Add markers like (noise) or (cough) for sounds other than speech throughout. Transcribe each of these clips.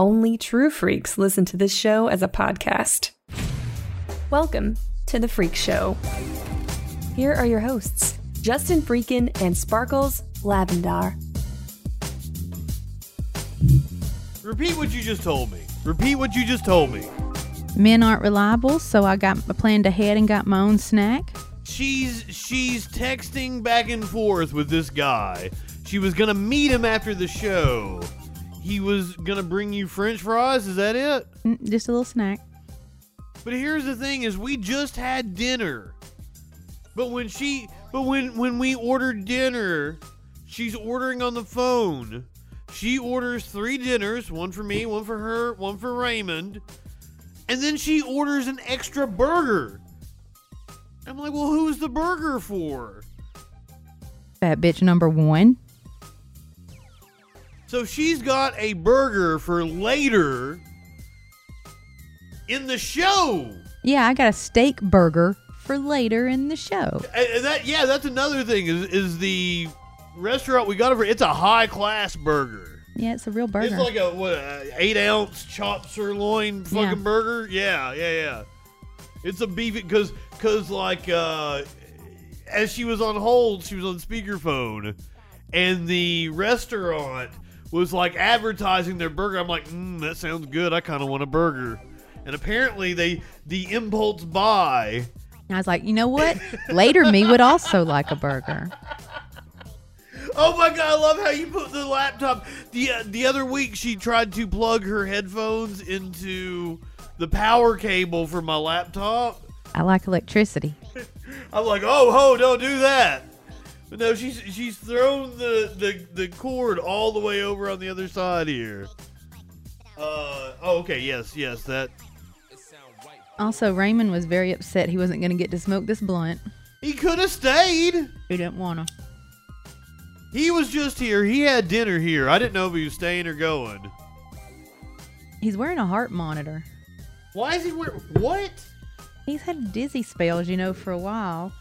Only true freaks listen to this show as a podcast. Welcome to The Freak Show. Here are your hosts, Justin Freakin and Sparkles Lavendar. Repeat what you just told me. Repeat what you just told me. Men aren't reliable, so I got I planned ahead and got my own snack. She's she's texting back and forth with this guy. She was gonna meet him after the show. He was gonna bring you French fries. Is that it? Just a little snack. But here's the thing: is we just had dinner. But when she, but when when we ordered dinner, she's ordering on the phone. She orders three dinners: one for me, one for her, one for Raymond, and then she orders an extra burger. I'm like, well, who's the burger for? Fat bitch number one. So she's got a burger for later in the show. Yeah, I got a steak burger for later in the show. And that yeah, that's another thing is is the restaurant we got it for. It's a high class burger. Yeah, it's a real burger. It's like a what a eight ounce chop sirloin fucking Yeah. burger. Yeah, yeah, yeah. It's a beef because because like uh, as she was on hold, she was on speakerphone, and the restaurant was like advertising their burger. I'm like, mm, that sounds good. I kind of want a burger. And apparently they the impulse buy. I was like, you know what? later me would also like a burger. (laughs) Oh my god, I love how you put the laptop. The uh, the other week she tried to plug her headphones into the power cable for my laptop. I like electricity. (laughs) I'm like, "Oh, ho, don't do that." But no, she's she's thrown the the the cord all the way over on the other side here. Uh, oh, okay, yes, yes, that Also, Raymond was very upset he wasn't going to get to smoke this blunt. he could have stayed. He didn't want to. He was just here. He had dinner here. I didn't know if he was staying or going. He's wearing a heart monitor. Why is he wearing what? He's had dizzy spells, you know, for a while.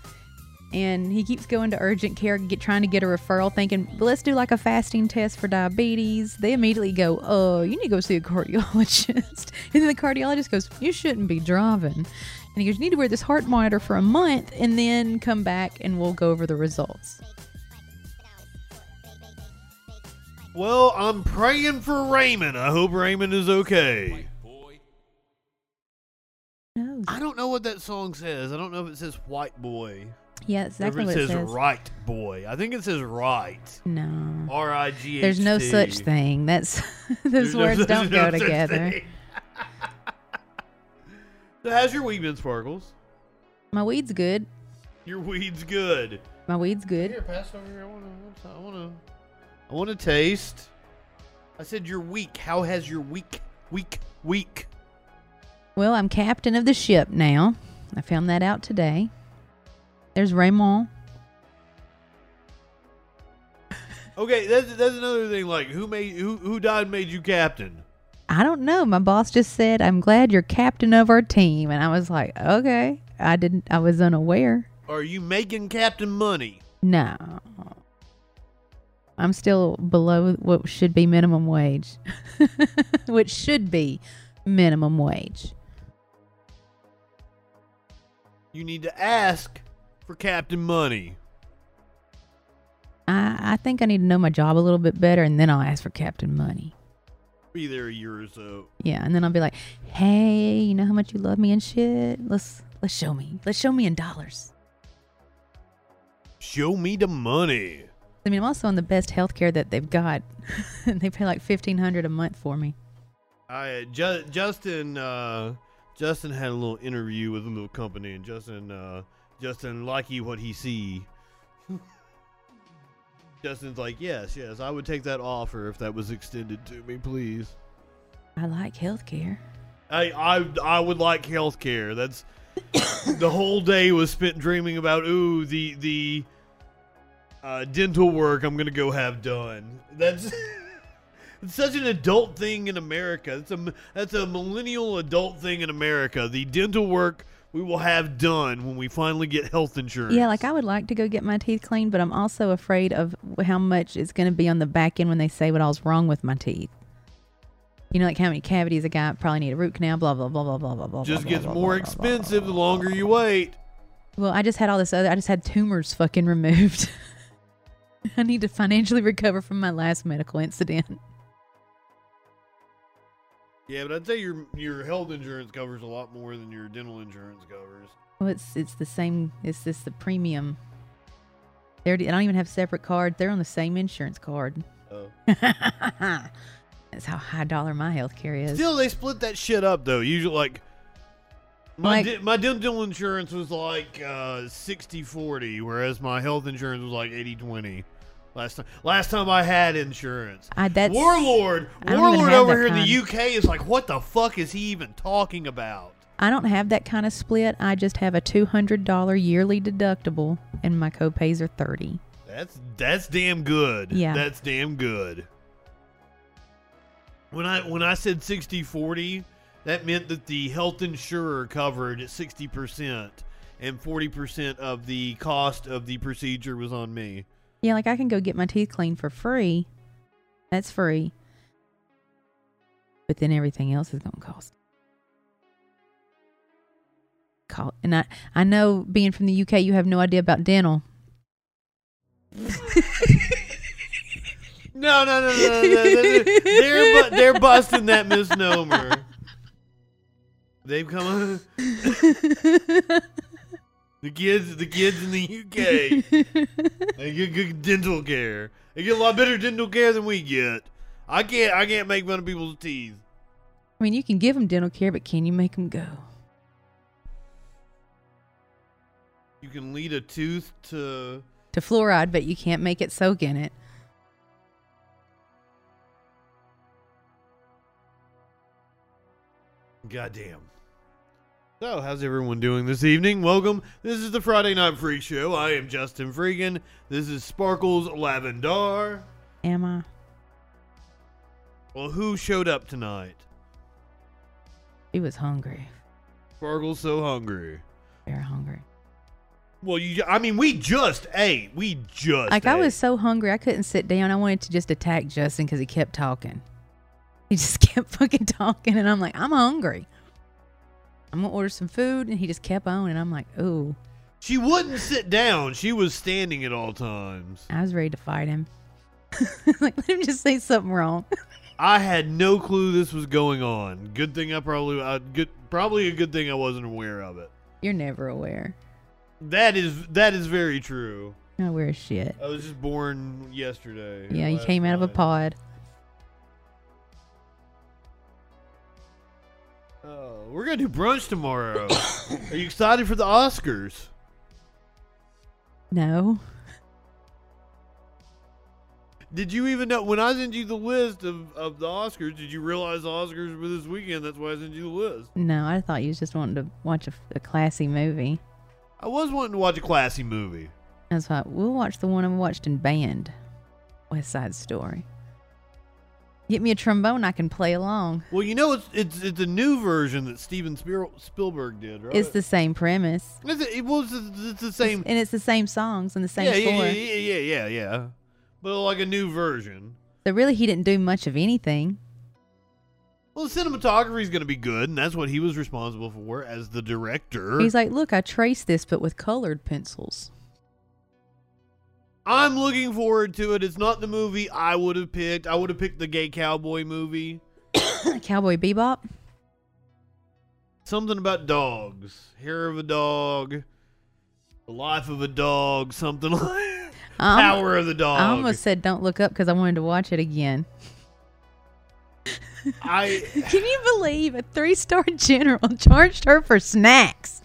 And he keeps going to urgent care, get trying to get a referral, thinking, let's do like a fasting test for diabetes. They immediately go, oh, you need to go see a cardiologist. (laughs) and then the cardiologist goes, you shouldn't be driving. And he goes, you need to wear this heart monitor for a month and then come back and we'll go over the results. Well, I'm praying for Raymond. I hope Raymond is okay. I don't know what that song says. I don't know if it says white boy. Yeah, that's exactly if what it it says says. right boy. I think it says right. No. R I G H. There's no such thing. That's (laughs) those words don't go together. (laughs) so how's your weed been, Sparkles? My weed's good. Your weed's good. My weed's good. Here, pass over here. I want to. I want to. I want to taste. I said your week. How has your week, week, week? Well, I'm captain of the ship now. I found that out today. There's Raymond. Okay, that's that's another thing. Like, who made who who died and made you captain? I don't know. My boss just said, "I'm glad you're captain of our team," and I was like, "Okay." I didn't. I was unaware. Are you making captain money? No, I'm still below what should be minimum wage, (laughs) which should be minimum wage. You need to ask for captain money. I I think I need to know my job a little bit better, and then I'll ask for captain money. Be there a year or so. Yeah, and then I'll be like, "Hey, you know how much you love me and shit. Let's let's show me. Let's show me in dollars." Show me the money. I mean, I'm also on the best health care that they've got. (laughs) they pay like fifteen hundred a month for me. I Ju- Justin uh, Justin had a little interview with a little company, and Justin uh, Justin likey what he see. (laughs) Justin's like, yes, yes, I would take that offer if that was extended to me, please. I like health care. I I I would like health care. That's (coughs) the whole day was spent dreaming about ooh the the uh, dental work I'm gonna go have done. That's (laughs) it's such an adult thing in America. It's a that's a millennial adult thing in America. The dental work we will have done when we finally get health insurance. Yeah, like I would like to go get my teeth cleaned, but I'm also afraid of how much it's going to be on the back end when they say what all's wrong with my teeth. You know, like how many cavities a guy probably need a root canal. Blah blah blah blah blah blah blah. Just blah, gets blah, more blah, expensive the longer you wait. Well, I just had all this other. I just had tumors fucking removed. (laughs) I need to financially recover from my last medical incident. Yeah, but I'd say your your health insurance covers a lot more than your dental insurance covers. Well, it's it's the same. It's just the premium. They're, I don't even have separate cards. They're on the same insurance card. Oh. (laughs) That's how high dollar my health care is. Still, they split that shit up though. Usually, like my Like- de- my dental insurance was like uh, 60-40, whereas my health insurance was like 80-20. Last time, last time I had insurance. I, that's Warlord, I don't even Warlord over here in the. UK is like, what the fuck is he even talking about? I don't have that kind of split. I just have a two hundred dollar yearly deductible, and my copays are thirty. That's that's damn good. Yeah. That's damn good. When I when I said 60-40, that meant that the health insurer covered 60% and 40% of the cost of the procedure was on me. Yeah, like I can go get my teeth cleaned for free. That's free. But then everything else is gonna cost. Co- And I, I know being from the UK, you have no idea about dental. (laughs) No, no, no, no, no, no, no. They're bu- they're busting that misnomer. (laughs) They've come. (laughs) the kids, the kids in the UK, (laughs) they get good dental care. They get a lot better dental care than we get. I can't, I can't make fun of people's teeth. I mean, you can give them dental care, but can you make them go? You can lead a tooth to. To fluoride, but you can't make it soak in it. Goddamn. So, how's everyone doing this evening? Welcome. This is the Friday Night Freak Show. I am Justin Freakin. This is Sparkles Lavendar. Am I? Well, who showed up tonight? He was hungry. Sparkle's so hungry. Very hungry. Well, you. I mean, we just ate. We just. Like I was so hungry, I couldn't sit down. I wanted to just attack Justin because he kept talking. He just (laughs) kept fucking talking, and I'm like, I'm hungry. I'm gonna order some food, and he just kept on, and I'm like, ooh, She wouldn't sit down. She was standing at all times. I was ready to fight him. (laughs) like, let him just say something wrong. (laughs) I had no clue this was going on. Good thing I probably. Uh, good. Probably a good thing I wasn't aware of it. You're never aware. That is that is very true. Not aware of shit. I was just born yesterday. Yeah, you came out of a pod. Oh, we're gonna do brunch tomorrow. (coughs) Are you excited for the Oscars? No. Did you even know when I sent you the list of, of the Oscars? Did you realize the Oscars were this weekend? That's why I sent you the list. No, I thought you was just wanting to watch a, a classy movie. I was wanting to watch a classy movie. That's why we'll watch the one I watched in band, West Side Story. Get me a trombone, I can play along. Well, you know it's it's it's a new version that Steven Spiel- Spielberg did, right? It's the same premise, It's, it was it's the same. and it's the same songs and the same yeah, yeah, score. yeah, yeah, yeah, yeah, yeah. But like a new version. So really, he didn't do much of anything. Well, the cinematography is going to be good, and that's what he was responsible for as the director. He's like, "Look, I traced this, but with colored pencils." I'm looking forward to it. It's not the movie I would have picked. I would have picked the gay cowboy movie. (coughs) Cowboy Bebop. Something about dogs. Hair of a dog. The life of a dog. Something (laughs) like Um, Power of the dog. I almost said, "Don't look up" because I wanted to watch it again. I (laughs) Can you believe a three-star general (laughs) charged her for snacks?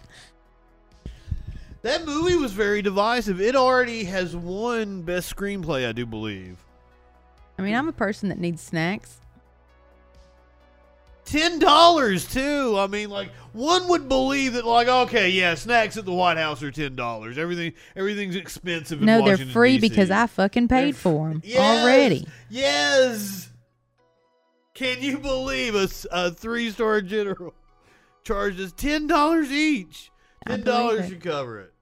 That movie was very divisive. It already has won best screenplay, I do believe. I mean, I'm a person that needs snacks. Ten dollars too. I mean, like one would believe that, like, okay, yeah, snacks at the White House are ten dollars. Everything, everything's expensive. In no, they're free DC. because I fucking paid f- for them Yes! already. Yes. Can you believe a three-star general (laughs) charges ten dollars each? Ten dollars should cover it.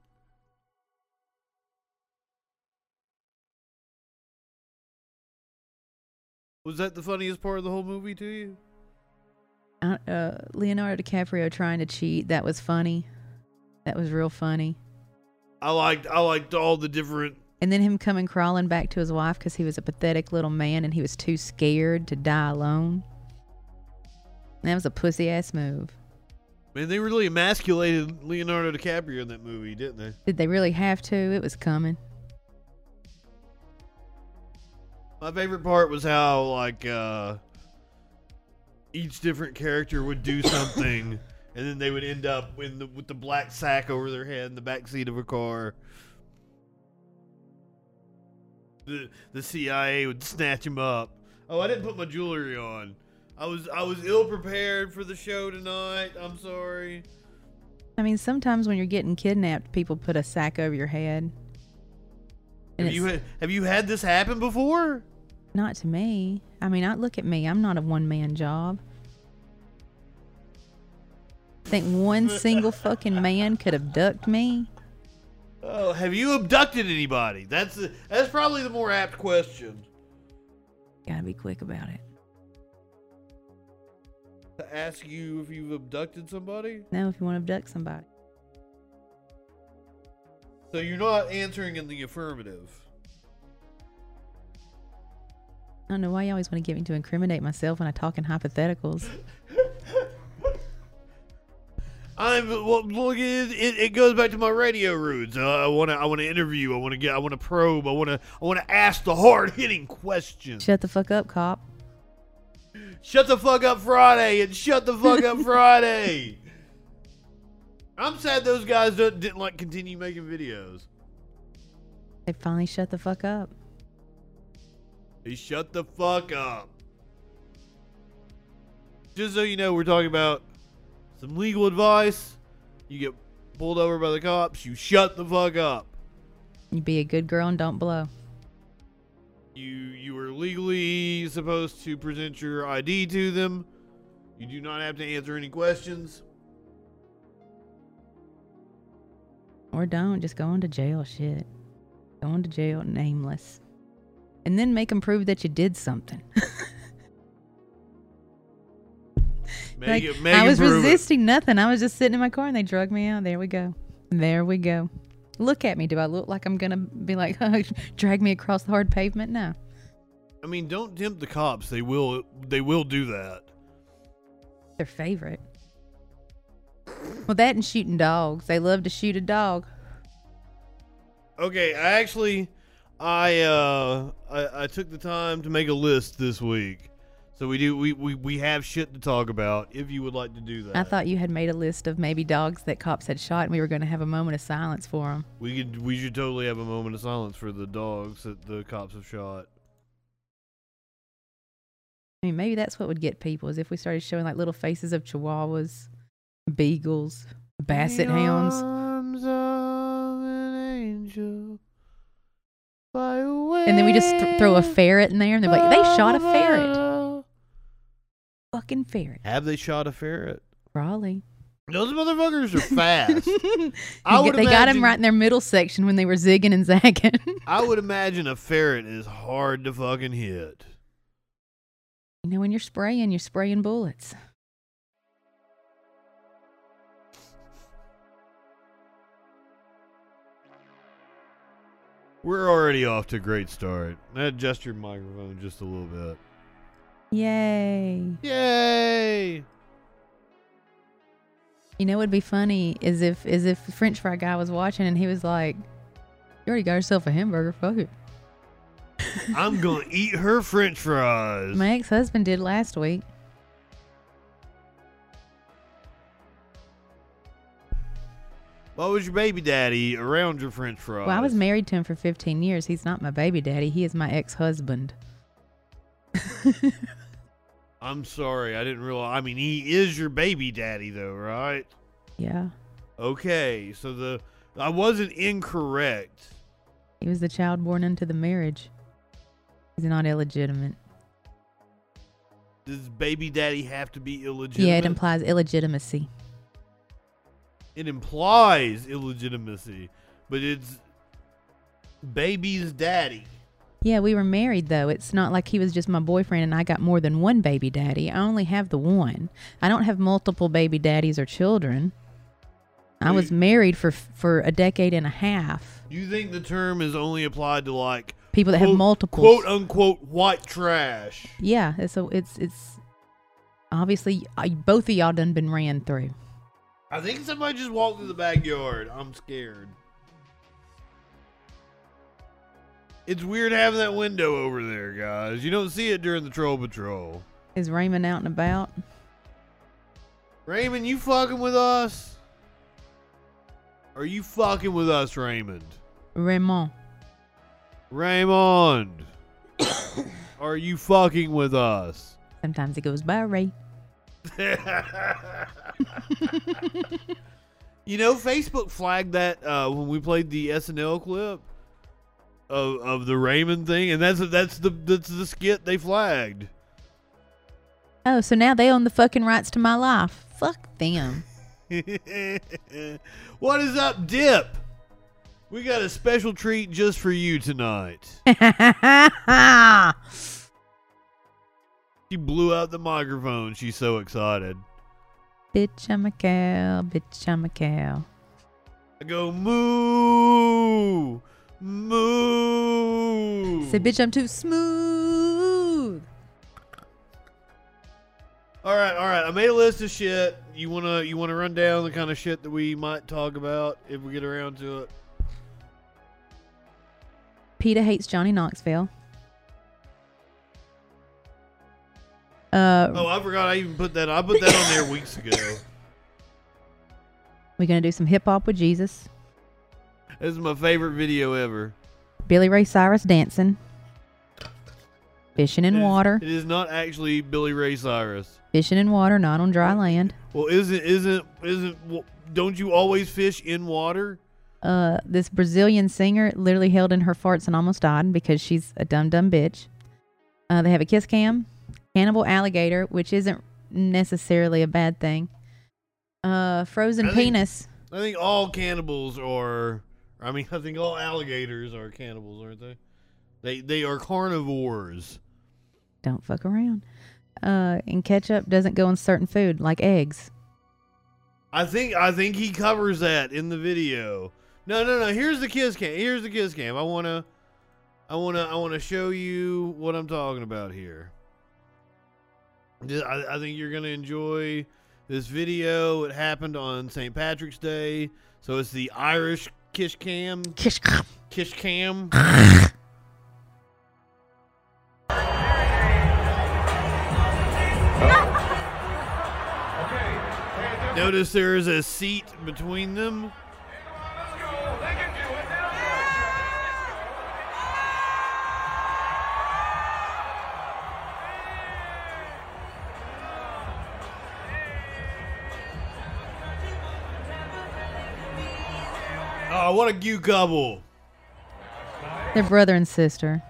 Was that the funniest part of the whole movie to you? Uh, uh, Leonardo DiCaprio trying to cheat. That was funny. That was real funny. I liked I liked all the different. And then him coming crawling back to his wife because he was a pathetic little man and he was too scared to die alone. That was a pussy ass move. Man, they really emasculated Leonardo DiCaprio in that movie, didn't they? Did they really have to? It was coming. My favorite part was how like uh each different character would do (coughs) something and then they would end up in the, with the black sack over their head in the back seat of a car. The the CIA would snatch him up. Oh, I didn't put my jewelry on. I was I was ill prepared for the show tonight. I'm sorry. I mean, sometimes when you're getting kidnapped, people put a sack over your head. Have you had, have you had this happen before? Not to me. I mean, I look at me. I'm not a one man job. Think one (laughs) single fucking man could abduct me? Oh, have you abducted anybody? That's the, that's probably the more apt question Gotta be quick about it. to ask you if you've abducted somebody. No, if you want to abduct somebody. So you're not answering in the affirmative. Don't know why you always want to get me to incriminate myself when I talk in hypotheticals. I'm well, look. It, it, it goes back to my radio roots. Uh, I want to. I want to interview. I want to get. I want to probe. I want to. I want to ask the hard hitting questions. Shut the fuck up, cop. Shut the fuck up, Friday, and shut the fuck up, (laughs) Friday. I'm sad those guys didn't like continue making videos. They finally shut the fuck up. Hey, shut the fuck up. Just so you know, we're talking about some legal advice. You get pulled over by the cops, you shut the fuck up. You be a good girl and don't blow. You you are legally supposed to present your ID to them. You do not have to answer any questions. Or don't. Just go into jail, shit. Go into jail nameless. And then make them prove that you did something. (laughs) Like, I was prove it. resisting nothing. I was just sitting in my car and they drug me out. There we go. There we go. Look at me. Do I look like I'm going to be like, (laughs) drag me across the hard pavement? No. I mean, don't tempt the cops. They will they will do that. Their favorite. Well, that and shooting dogs. They love to shoot a dog. Okay, I actually I uh I, I took the time to make a list this week. So we do we, we, we have shit to talk about if you would like to do that. I thought you had made a list of maybe dogs that cops had shot and we were going to have a moment of silence for them. we could we should totally have a moment of silence for the dogs that the cops have shot. I mean, maybe that's what would get people is if we started showing like little faces of chihuahuas, beagles, basset hounds. Fly away And then we just th- throw a ferret in there and they're like, they shot a ferret. Fucking ferret. Have they shot a ferret? Probably. Those motherfuckers are fast. (laughs) I would get- they got him right in their middle section when they were zigging and zagging. (laughs) I would imagine a ferret is hard to fucking hit. you know, when you're spraying, you're spraying bullets. We're already off to a great start. Adjust your microphone just a little bit. Yay. Yay! You know what would be funny is if is if the French fry guy was watching and he was like, You already got yourself a hamburger, fuck it. I'm gonna eat her French fries. My ex husband did last week. What was your baby daddy around your French fries? Well, I was married to him for 15 years. He's not my baby daddy. He is my ex husband. (laughs) I'm sorry, I didn't realize. I mean, he is your baby daddy, though, right? Yeah. Okay, so the I wasn't incorrect. He was the child born into the marriage. He's not illegitimate. Does baby daddy have to be illegitimate? Yeah, it implies illegitimacy. It implies illegitimacy, but it's baby's daddy. Yeah, we were married though. It's not like he was just my boyfriend and I got more than one baby daddy. I only have the one. I don't have multiple baby daddies or children. I was married for for a decade and a half. You think the term is only applied to like People that have multiple quote unquote white trash? Yeah, it's so it's it's obviously both of y'all done been ran through. I think somebody just walked through the backyard. I'm scared. It's weird having that window over there, guys. You don't see it during the troll patrol. Is Raymond out and about? Raymond, you fucking with us? Are you fucking with us, Raymond? Raymond. Raymond, (coughs) are you fucking with us? Sometimes it goes by Ray. (laughs) (laughs) You know, Facebook flagged that uh, when we played the SNL clip of of the Raymond thing, and that's that's the that's the skit they flagged. Oh, so now they own the fucking rights to my life. Fuck them. (laughs) what is up, Dip? We got a special treat just for you tonight. (laughs) She blew out the microphone. She's so excited. Bitch, I'm a cow. Bitch, I'm a cow. I go moo, moo. Say, bitch, I'm too smooth. All right, all right. I made a list of shit. You wanna you wanna run down the kind of shit that we might talk about if we get around to it. Peter hates Johnny Knoxville. Uh, Oh, I forgot. I even put that. I put that on there weeks ago. (laughs) we're gonna do some hip hop with Jesus. This is my favorite video ever. Billy Ray Cyrus dancing. Fishing in It is- water. It is not actually Billy Ray Cyrus. Fishing in water, not on dry land. Well, isn't isn't isn't? well, Don't you always fish in water? Uh, this Brazilian singer literally held in her farts and almost died because she's a dumb dumb bitch. Uh, they have a kiss cam, cannibal alligator, which isn't necessarily a bad thing. Uh, frozen I think- penis. I think all cannibals are. I mean, I think all alligators are cannibals, aren't they? They they are carnivores. Don't fuck around. Uh, and ketchup doesn't go in certain food like eggs. I think I think he covers that in the video. No, no, no. Here's the kiss cam. Here's the kiss cam. I wanna, I wanna, I wanna show you what I'm talking about here. I, I think you're gonna enjoy this video. It happened on St. Patrick's Day, so it's the Irish kiss cam. Kiss. Kiss cam. (laughs) Notice there is a seat between them. What a cute couple. They're brother and sister.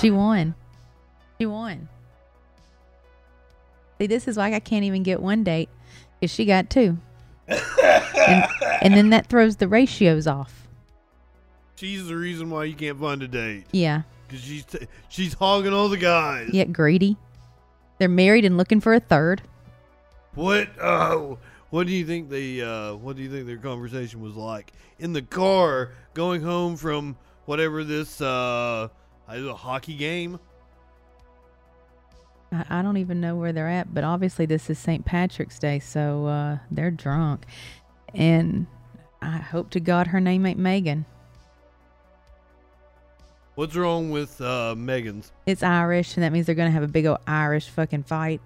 She won. She won. See, this is why I can't even get one date because she got two. and, and then that throws the ratios off. She's the reason why you can't find a date Yeah. because she's t- she's hogging all the guys. Yet greedy. They're married and looking for a third. What uh what do you think they uh what do you think their conversation was like in the car going home from whatever this uh a hockey game? I, I don't even know where they're at, but obviously this is St. Patrick's Day, so uh, they're drunk. And I hope to God her name ain't Megan. What's wrong with uh Megan's? It's Irish, and that means they're going to have a big old Irish fucking fight.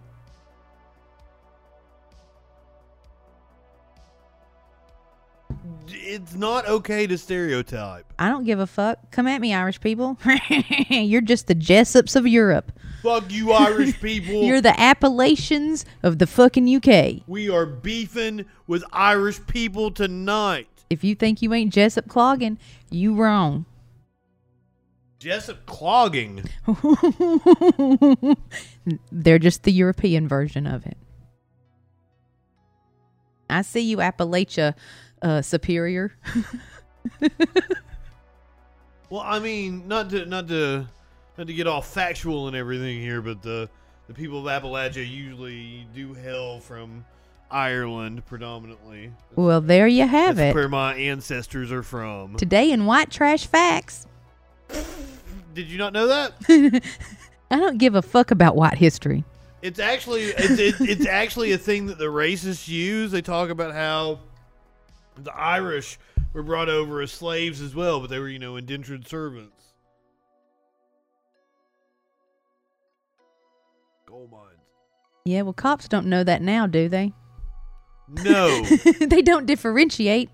It's not okay to stereotype. I don't give a fuck. Come at me, Irish people. (laughs) You're just the Jessups of Europe. Fuck you (laughs) Irish people. You're the Appalachians of the fucking UK. we are beefing with Irish people tonight. If you think you ain't Jessup clogging, you wrong. Jessup clogging. (laughs) They're just the European version of it. I see you, Appalachia uh, Superior. (laughs) Well, I mean, not to not to not to get all factual and everything here, but the the people of Appalachia usually do hail from Ireland predominantly. Well, there you have That's it. where my ancestors are from. Today in White Trash Facts. Did you not know that? (laughs) I don't give a fuck about white history. It's actually it's, it, it's actually a thing that the racists use. They talk about how the Irish were brought over as slaves as well, but they were you know indentured servants. Gold mines. Yeah, well, cops don't know that now, do they? No, (laughs) they don't differentiate.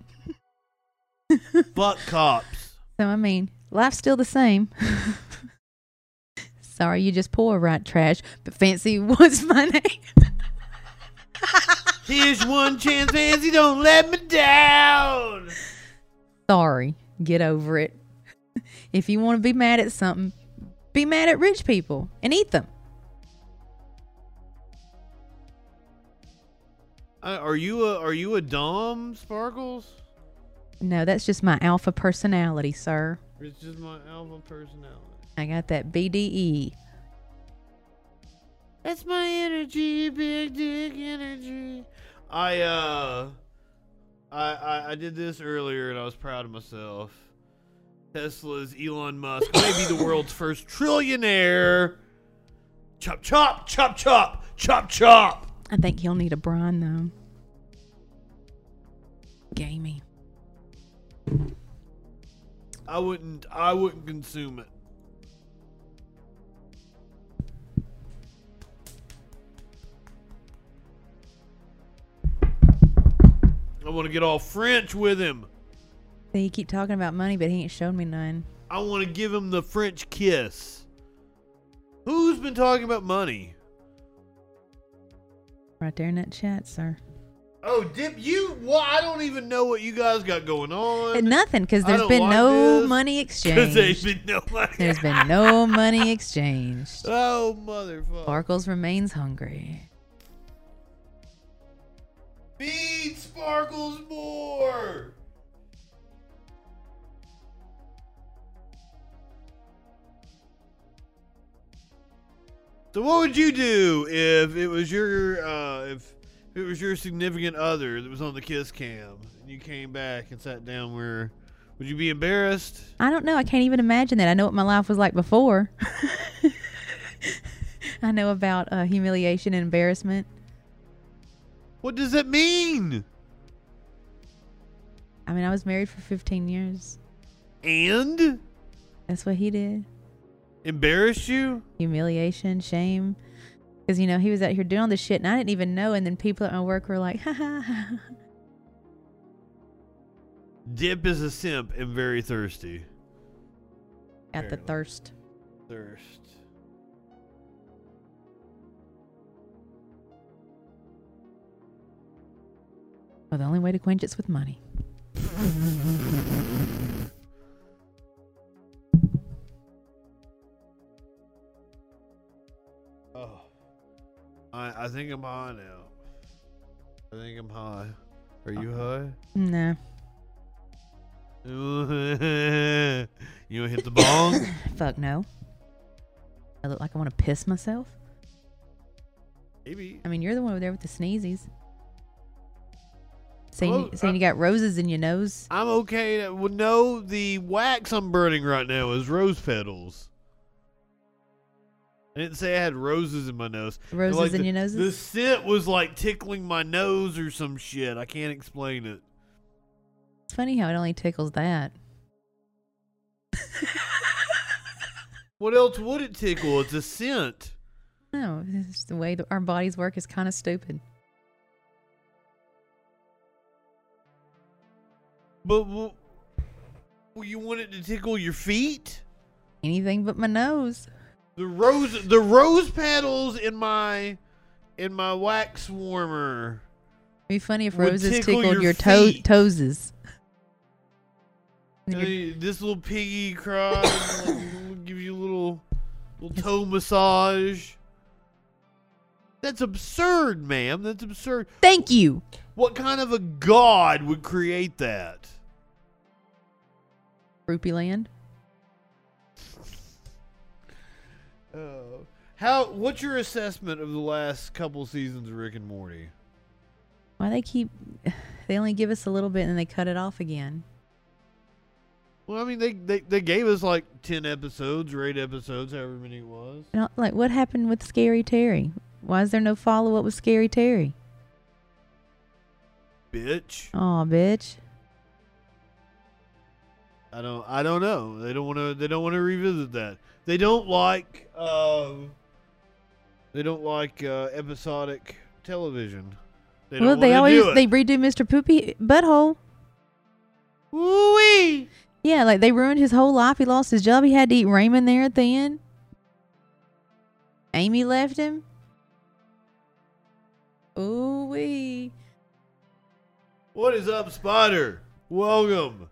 fuck cops. So, I mean, life's still the same. (laughs) Sorry, you just poor right trash, but fancy what's my name? (laughs) Here's one chance, Fancy, don't let me down. Sorry, get over it. If you want to be mad at something, be mad at rich people and eat them. Uh, are you a are you a dom Sparkles? No, that's just my alpha personality, sir. It's just my alpha personality. I got that. BDE. That's my energy, big dick energy. I uh, I, I I did this earlier and I was proud of myself. Tesla's Elon Musk may be the (laughs) world's first trillionaire. Chop chop chop chop chop chop. I think he'll need a brine though. Gamey. I wouldn't I wouldn't consume it. I want to get all French with him. You keep talking about money, but he ain't showed me none. I want to give him the French kiss. Who's been talking about money? Right there in that chat, sir. Oh, Dip, you. Well, I don't even know what you guys got going on. And nothing, because there's been no money exchanged. there's been no money. Exchange. There's been no money exchanged. Oh, motherfucker. Sparkles remains hungry. Feed Sparkles more. So what would you do if it was your uh, if it was your significant other that was on the kiss cam and you came back and sat down where would you be embarrassed? I don't know. I can't even imagine that. I know what my life was like before. (laughs) I know about uh, humiliation and embarrassment. What does that mean? I mean, I was married for 15 years. And That's what he did. embarrassed you? Humiliation, shame. Because, you know, he was out here doing all this shit and I didn't even know. And then people at my work were like, (laughs) ha ha. Dip is a simp and very thirsty. Got the thirst. Thirst. Well, the only way to quench it's with money. (laughs) I I think I'm high now. I think I'm high. Are you high? No. (laughs) you wanna hit the bong? (coughs) Fuck no. I look like I want to piss myself. Maybe. I mean, you're the one over there with the sneezes. Saying, Well, saying uh, you got roses in your nose. I'm okay. To, well, no, the wax I'm burning right now is rose petals. I didn't say I had roses in my nose. Roses Like in the- your nose. The scent was like tickling my nose or some shit. I can't explain it. It's funny how it only tickles that. What else would it tickle? It's a scent. No, it's the way our bodies work is kind of stupid. But well, you want it to tickle your feet? Anything but my nose. The rose, the rose petals in my, in my wax warmer. It'd be funny if roses tickle tickled your your, toe toeses. Hey, this little piggy cries. like, give you a little little toe massage. That's absurd, ma'am. That's absurd. Thank you. What kind of a god would create that? Rupee how? What's your assessment of the last couple seasons of Rick and Morty? Why they keep? (sighs) They only give us a little bit and then they cut it off again. Well, I mean, they, they, they gave us like 10 episodes or 8 episodes, however many it was. You know, like what happened with Scary Terry? Why is there no follow up with Scary Terry? Bitch. Oh, bitch. I don't I don't know. They don't want to they don't want to revisit that. They don't like um they don't like uh, episodic television. They well, don't they always do it. they redo Mr. Poopy Butthole. Woo-wee. Yeah, like they ruined his whole life. He lost his job. He had to eat ramen there at the end. Amy left him. Ooh wee. What is up, Spider? Welcome.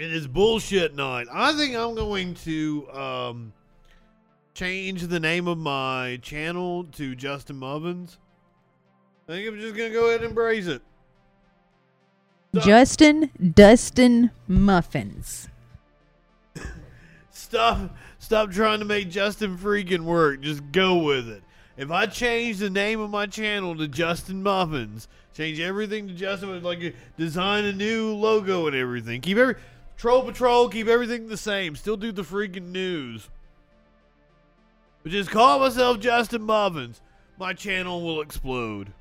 It is bullshit night. I think I'm going to um, change the name of my channel to Justin Muffins. I think I'm just gonna go ahead and embrace it. Stop- Justin Dustin Muffins. (laughs) Stop stop trying to make Justin freaking work. Just go with it. If I change the name of my channel to Justin Muffins, change everything to Justin like design a new logo and everything. Keep every Troll Patrol, keep everything the same. Still do the freaking news. But just call myself Justin Muffins. My channel will explode.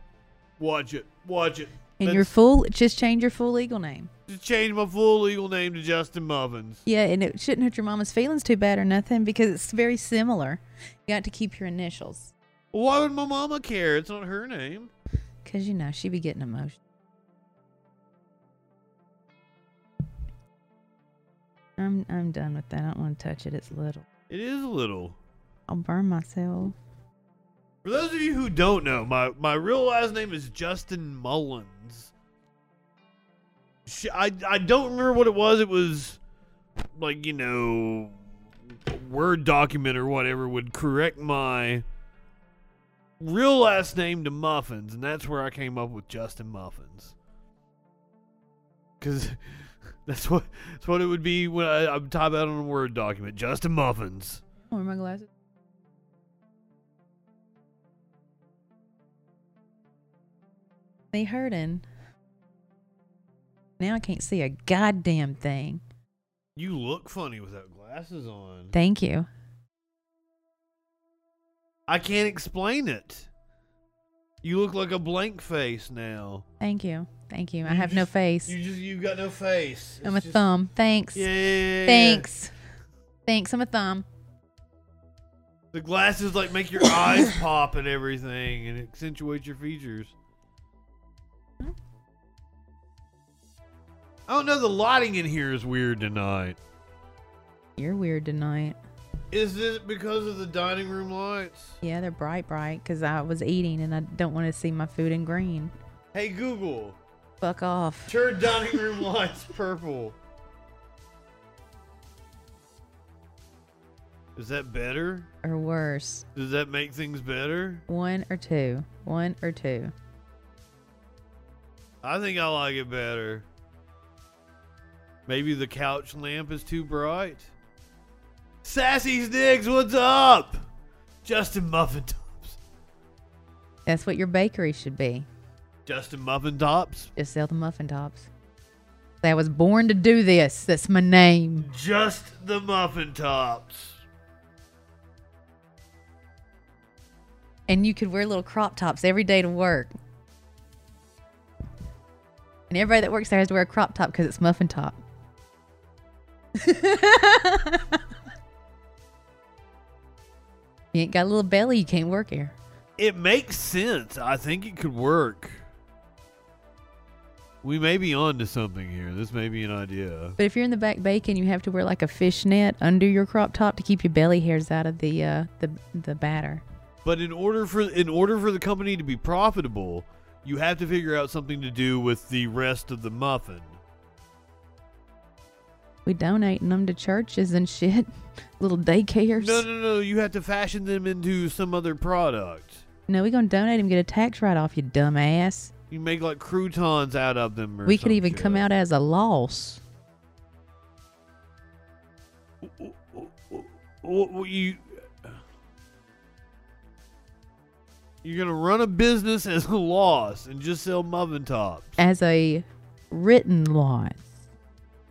Watch it. Watch it. And That's- your full just change your full legal name. just change my full legal name to Justin Muffins. Yeah, and it shouldn't hurt your mama's feelings too bad or nothing because it's very similar. You got to keep your initials. Why would my mama care? It's not her name. Cause you know she'd be getting emotional. I'm I'm done with that. I don't want to touch it. It's little. It is a little. I'll burn myself. For those of you who don't know, my, my real last name is Justin Mullins. I, I don't remember what it was. It was like, you know, a Word document or whatever would correct my real last name to Muffins, and that's where I came up with Justin Muffins. Because that's what, that's what it would be when I, I type out on a Word document Justin Muffins. Where my glasses? They hurting. Now I can't see a goddamn thing. You look funny without glasses on. Thank you. I can't explain it. You look like a blank face now. Thank you. Thank you. I You have no face. You just you got no face. I'm a just- thumb. Thanks. Yeah, yeah, yeah, yeah. Thanks. Thanks. I'm a thumb. The glasses like make your eyes (coughs) pop and everything, and accentuate your features. I don't know. The lighting in here is weird tonight. You're weird tonight. Is this because of the dining room lights? Yeah, they're bright, bright because I was eating and I don't want to see my food in green. Hey Google, Fuck off. turn (laughs) dining room lights purple. Is that better? Or worse. Does that make things better? One or two. One or two. I think I like it better. Maybe the couch lamp is too bright. Sassy Sticks, what's up? Justin Muffin Tops. That's what your bakery should be. Justin Muffin Tops. Just sell the muffin tops. I was born to do this. That's my name. Just the Muffin Tops. And you could wear little crop tops every day to work. And everybody that works there has to wear a crop top because it's muffin top. (laughs) you ain't got a little belly, you can't work here. It makes sense. I think it could work. We may be on to something here. This may be an idea. But if you're in the back baking, you have to wear like a fishnet under your crop top to keep your belly hairs out of the uh, the the batter. But in order for in order for the company to be profitable, you have to figure out something to do with the rest of the muffin. We donating them to churches and shit. (laughs) Little daycares. No, no, no. You have to fashion them into some other product. No, we gonna donate them, get a tax write off, you dumbass. You make like croutons out of them. We could even come out as a loss. What you you're gonna run a business as a loss and just sell muffin tops. As a written loss.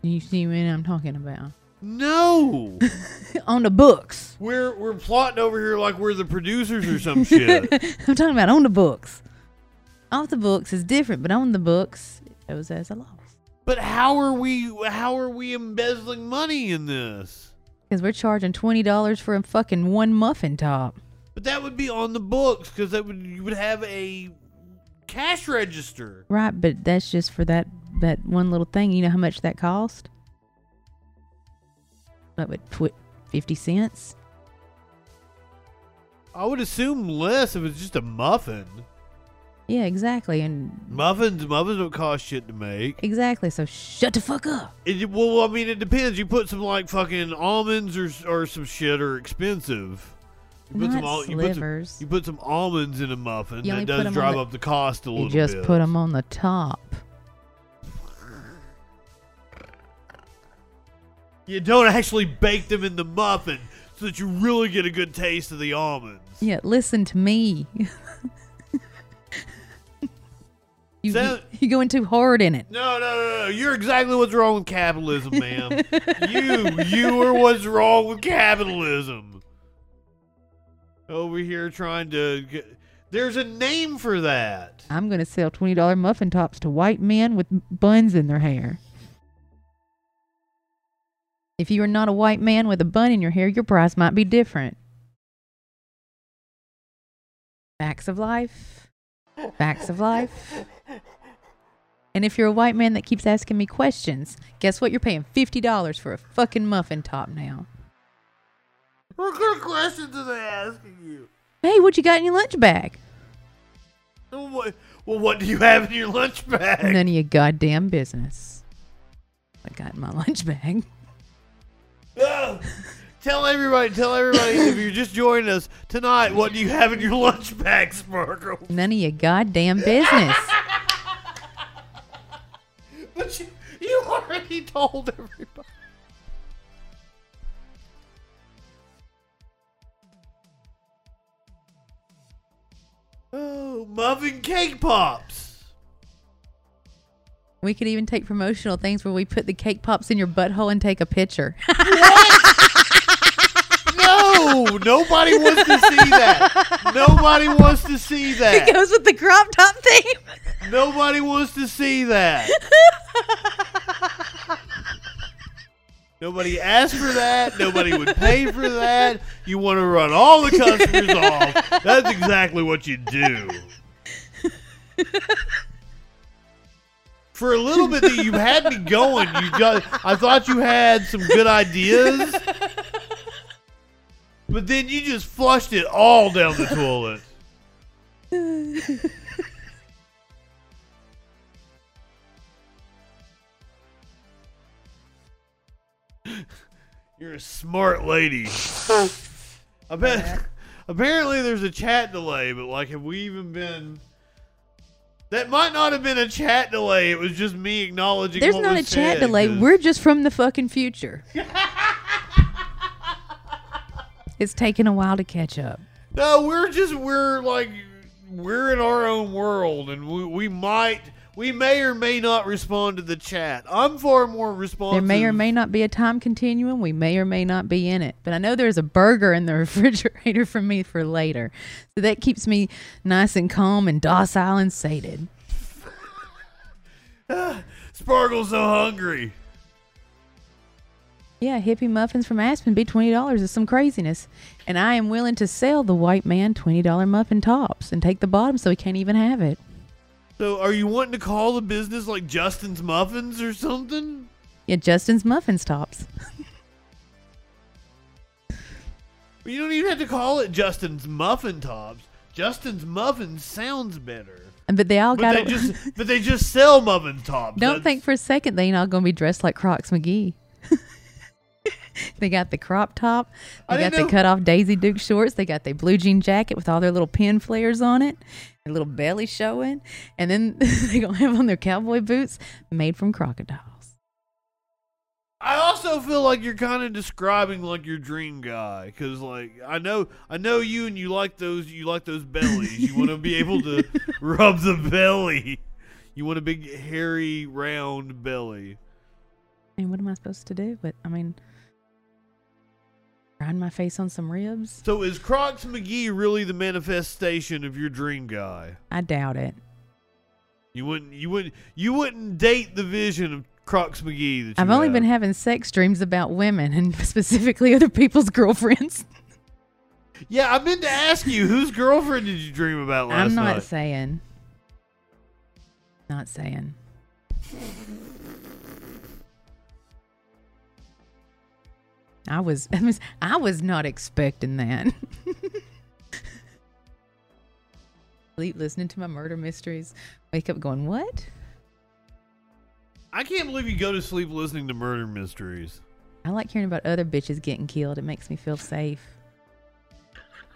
You see what I'm talking about? No, (laughs) on the books. we're we're plotting over here like we're the producers or some shit. (laughs) I'm talking about on the books. Off the books is different, but on the books it was as a loss. But how are we how are we embezzling money in this? Because we're charging twenty dollars for a fucking one muffin top. But that would be on the books because that would you would have a cash register. Right, but that's just for that that one little thing. You know how much that cost? What would tw- fifty cents? I would assume less if it's just a muffin. Yeah, exactly, and Muffins, muffins don't cost shit to make. exactly. So shut the fuck up. It, well, I mean, it depends. You put some like fucking almonds or or some shit are expensive. You put Not some you put some, you put some almonds in a muffin. You that put does drive the- up the cost a little You just bit. put them on the top. You don't actually bake them in the muffin so that you really get a good taste of the almonds. Yeah, listen to me. (laughs) you, So- you going too hard in it. No, no, no, no. You're exactly what's wrong with capitalism, ma'am. (laughs) you, you are what's wrong with capitalism. Over here trying to get. There's a name for that. I'm going to sell $20 muffin tops to white men with buns in their hair. If you are not a white man with a bun in your hair, your price might be different. Facts of life. Facts of life. And if you're a white man that keeps asking me questions, guess what? You're paying $50 for a fucking muffin top now. What kind of questions are they asking you? Hey, what you got in your lunch bag? Well, what, well, what do you have in your lunch bag? None of your goddamn business. I got in my (laughs) lunch bag. (laughs) Tell everybody, tell everybody if you're just joining us tonight, what do you have in your lunch bag, Sparkle? None of your goddamn business. (laughs) But you, you already told everybody. Oh, muffin cake pops. We could even take promotional things where we put the cake pops in your butthole and take a picture. (laughs) No, nobody wants to see that. Nobody wants to see that. it goes with the crop top theme. Nobody wants to see that. Nobody asked for that. Nobody would pay for that. You want to run all the customers off. That's exactly what you do. For a little bit that you had me going, you got I thought you had some good ideas. But then you just flushed it all down the toilet. You're a smart lady. Appa- Apparently, there's a chat delay, but like, have we even been? That might not have been a chat delay. It was just me acknowledging. There's not a chat delay. We're just from the fucking future. (laughs) it's taken a while to catch up. No, we're just we're like we're in our own world, and we, we might we may or may not respond to the chat. I'm far more responsive. There may or may not be a time continuum. We may or may not be in it. But I know there's a burger in the (laughs) refrigerator for me for later. So that keeps me nice and calm and docile and sated. (laughs) Sparkle's so hungry. Yeah, hippie muffins from Aspen be twenty dollars is some craziness, and I am willing to sell the white man twenty dollar muffin tops and take the bottom so he can't even have it. So, are you wanting to call the business like Justin's Muffins or something? Yeah, Justin's muffins tops. (laughs) You don't even have to call it Justin's Muffin Tops. Justin's Muffins sounds better. But they all got they it. just (laughs) but they just sell muffin tops. Don't That's- think for a second they ain't all gonna be dressed like Crocs McGee. (laughs) They got the crop top. They got the cut off Daisy Duke shorts. They got the blue jean jacket with all their little pin flares on it, little belly showing. And then (laughs) they gonna have on their cowboy boots made from crocodiles. I also feel like you're kind of describing like your dream guy because like I know I know you and you like those you like those bellies. You want to be able to (laughs) rub the belly. You want a big hairy round belly. And what am I supposed to do? But I mean, grind my face on some ribs? So is Crocs McGee really the manifestation of your dream guy? I doubt it. You wouldn't you wouldn't you wouldn't date the vision of Crocs McGee that you I've only been having sex dreams about women and (laughs) specifically other people's girlfriends. (laughs) Yeah, I meant to ask you whose girlfriend did you dream about last night? I'm not night? saying. Not saying. I was (laughs) I was I was not expecting that. (laughs) Sleep listening to my murder mysteries. Wake up going, What? I can't believe you go to sleep listening to murder mysteries. I like hearing about other bitches getting killed. It makes me feel safe.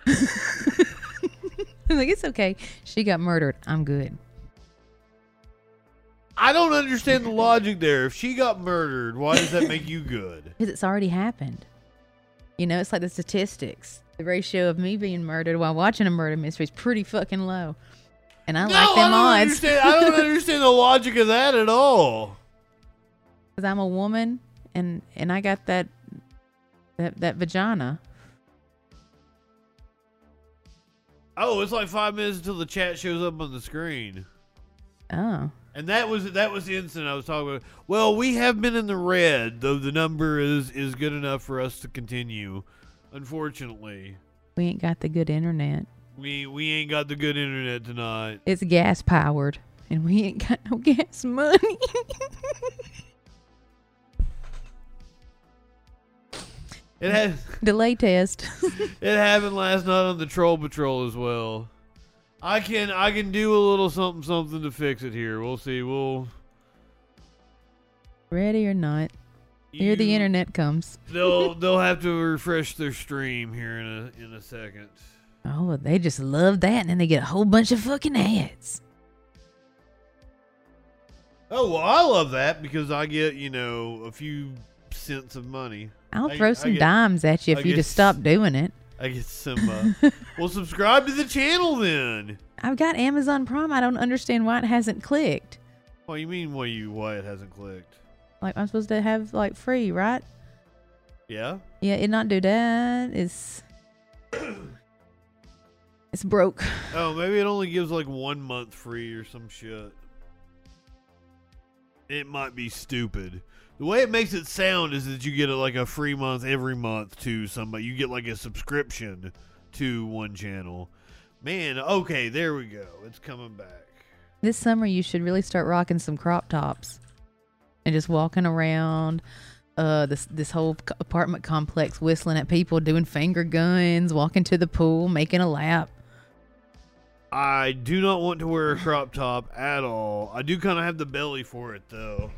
(laughs) I'm like, it's okay. She got murdered. I'm good. I don't understand the logic there. If she got murdered, why does that make you good? (laughs) Because it's already happened. You know, it's like the statistics. The ratio of me being murdered while watching a murder mystery is pretty fucking low. And I no, like I them don't odds. understand. I don't (laughs) understand the logic of that at all. Because I'm a woman and and I got that that that vagina. Oh, it's like five minutes until the chat shows up on the screen. Oh. And that was that was the incident I was talking about. Well, we have been in the red, though the number is is good enough for us to continue. Unfortunately, We ain't got the good internet. we we ain't got the good internet tonight. It's gas powered. And we ain't got no gas money. It has Delay test. (laughs) it happened last night on the Troll Patrol as well. I can I can do a little something something to fix it here. We'll see. We'll Ready or not. Here the internet comes. They'll (laughs) they'll have to refresh their stream here in a in a second. Oh, they just love that. And then they get a whole bunch of fucking ads. Oh well, I love that because I get you know a few cents of money. I'll I- throw I some get- dimes at you I if you get just stop doing it. I get some. Uh, (laughs) well, subscribe to the channel then. I've got Amazon Prime. I don't understand why it hasn't clicked. What you mean? Why you why it hasn't clicked? Like I'm supposed to have like free, right? Yeah. Yeah, it not do that. It's (clears throat) it's broke. Oh, maybe it only gives like one month free or some shit. It might be stupid. The way it makes it sound is that you get a, like a free month every month to somebody. You get like a subscription to one channel. Man, okay, there we go. It's coming back. This summer you should really start rocking some crop tops and just walking around uh this this whole apartment complex whistling at people doing finger guns, walking to the pool, making a lap. I do not want to wear a crop top at all. I do kind of have the belly for it though.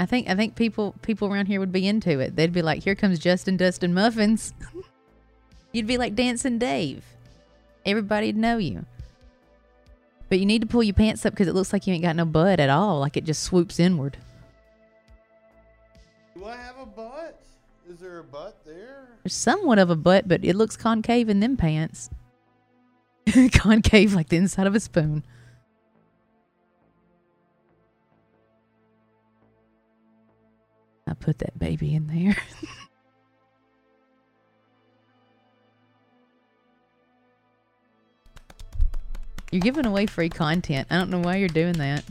I think I think people people around here would be into it. They'd be like, "Here comes Justin Dustin Muffins." (laughs) You'd be like dancing Dave. Everybody'd know you. But you need to pull your pants up because it looks like you ain't got no butt at all. Like it just swoops inward. Do I have a butt? Is there a butt there? There's somewhat of a butt, but it looks concave in them pants. (laughs) concave like the inside of a spoon. I put that baby in there. (laughs) you're giving away free content. I don't know why you're doing that.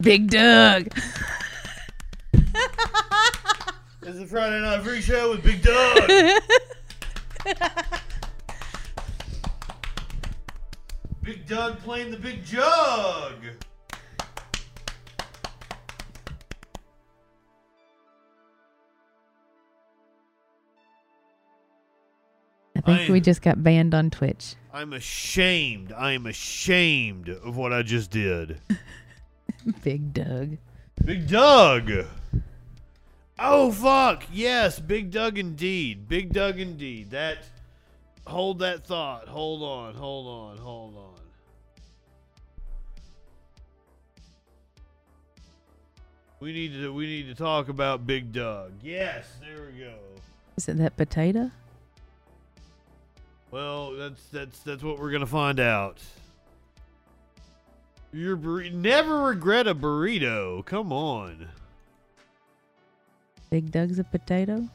Big Doug. (laughs) It's a Friday night free show with Big Doug. (laughs) Big Doug playing the big jug. I think I- we just got banned on Twitch. I'm ashamed. I am ashamed of what I just did. (laughs) Big Doug. Big Doug. Oh fuck! Yes, Big Doug indeed. Big Doug indeed. That. Hold that thought. Hold on. Hold on. Hold on. We need to. We need to talk about Big Doug. Yes, there we go. Is it that potato? Well, that's that's that's what we're gonna find out. Your burrito. Never regret a burrito. Come on. Big Doug's a potato?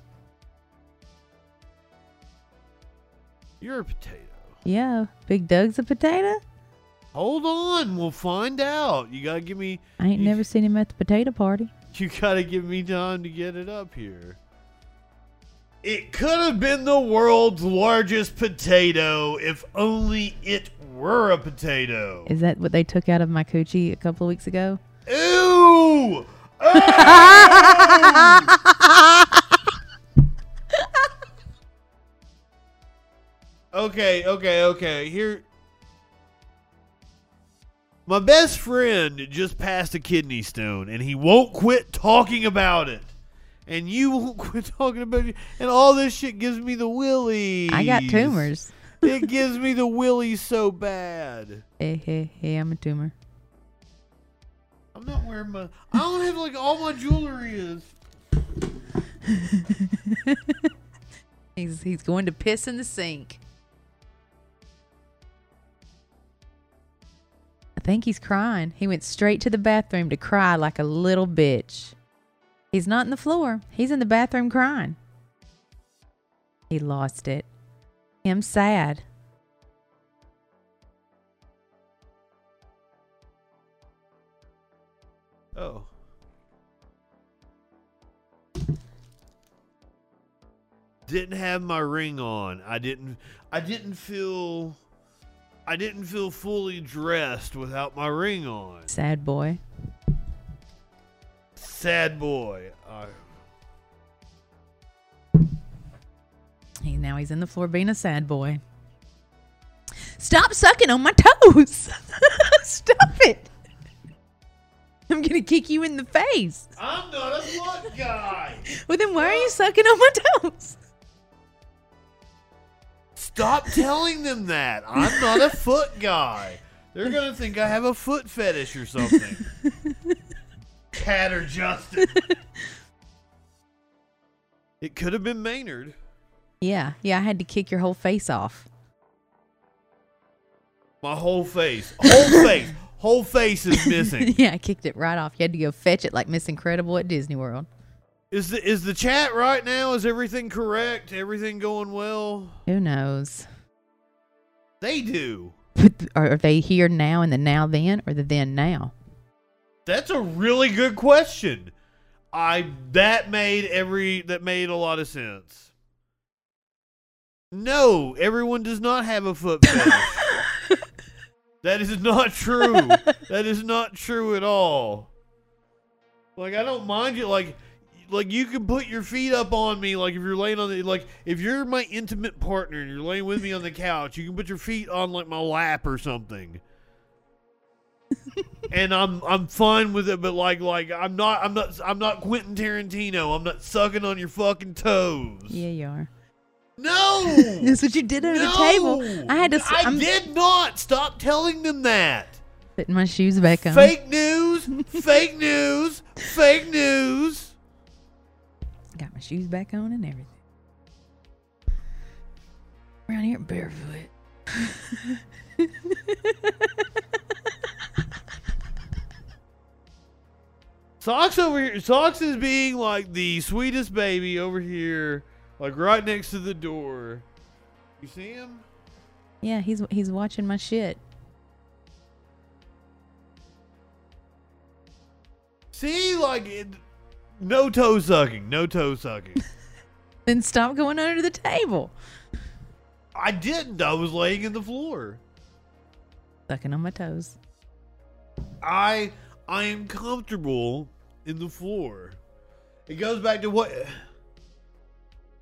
You're a potato. Yeah, Big Doug's a potato? Hold on, we'll find out. You gotta give me. I ain't You- never seen him at the potato party. You gotta give me time to get it up here. It could have been the world's largest potato if only it were a potato. Is that what they took out of my coochie a couple of weeks ago? Ooh! Okay, okay, okay. Here. My best friend just passed a kidney stone and he won't quit talking about it. And you won't quit talking about it. And all this shit gives me the willies. I got tumors. it gives me the willies so bad. Hey, hey, hey, I'm a tumor. I'm not wearing my. I don't have like all my jewelry is. (laughs) He's he's going to piss in the sink. I think he's crying. He went straight to the bathroom to cry like a little bitch. He's not in the floor. He's in the bathroom crying. He lost it. Him sad. Oh. Didn't have my ring on. I didn't I didn't feel I didn't feel fully dressed without my ring on. Sad boy. Sad boy. He now he's in the floor being a sad boy. Stop sucking on my toes. (laughs) Stop it. I'm gonna kick you in the face. I'm not a foot guy. Well then why are you sucking on my toes? Stop telling them that. I'm not a foot guy. They're gonna think I have a foot fetish or something. Cat or Justin. It could have been Maynard. Yeah, yeah, I had to kick your whole face off. My whole face. Whole face. Whole face is (laughs) missing. yeah, I kicked it right off. You had to go fetch it like Miss Incredible at Disney World. Is the is the chat right now? Is everything correct? Everything going well? Who knows? They do. But are they here now in the now then or the then now? That's a really good question. I that made every that made a lot of sense. No, everyone does not have a foot (laughs) fetish. That is not true. (laughs) that is not true at all. Like I don't mind you like like you can put your feet up on me like if you're laying on the like if you're my intimate partner and you're laying with me on the couch, you can put your feet on like my lap or something. (laughs) and I'm I'm fine with it, but like like I'm not I'm not I'm not Quentin Tarantino. I'm not sucking on your fucking toes. Yeah, you are. No. (laughs) That's what you did under no! the table. I had to. I I'm did not. Stop telling them that. putting my shoes back on. Fake news. fake news. Fake news. Got my shoes back on and everything. Around here barefoot. Socks over here. Socks is being like the sweetest baby over here, like right next to the door. You see him? Yeah, he's he's watching my shit. See, like, it, no toe sucking. No toe sucking. (laughs) Then stop going under the table. I didn't. I was laying in the floor. Sucking on my toes. I I am comfortable in the floor. It goes back to what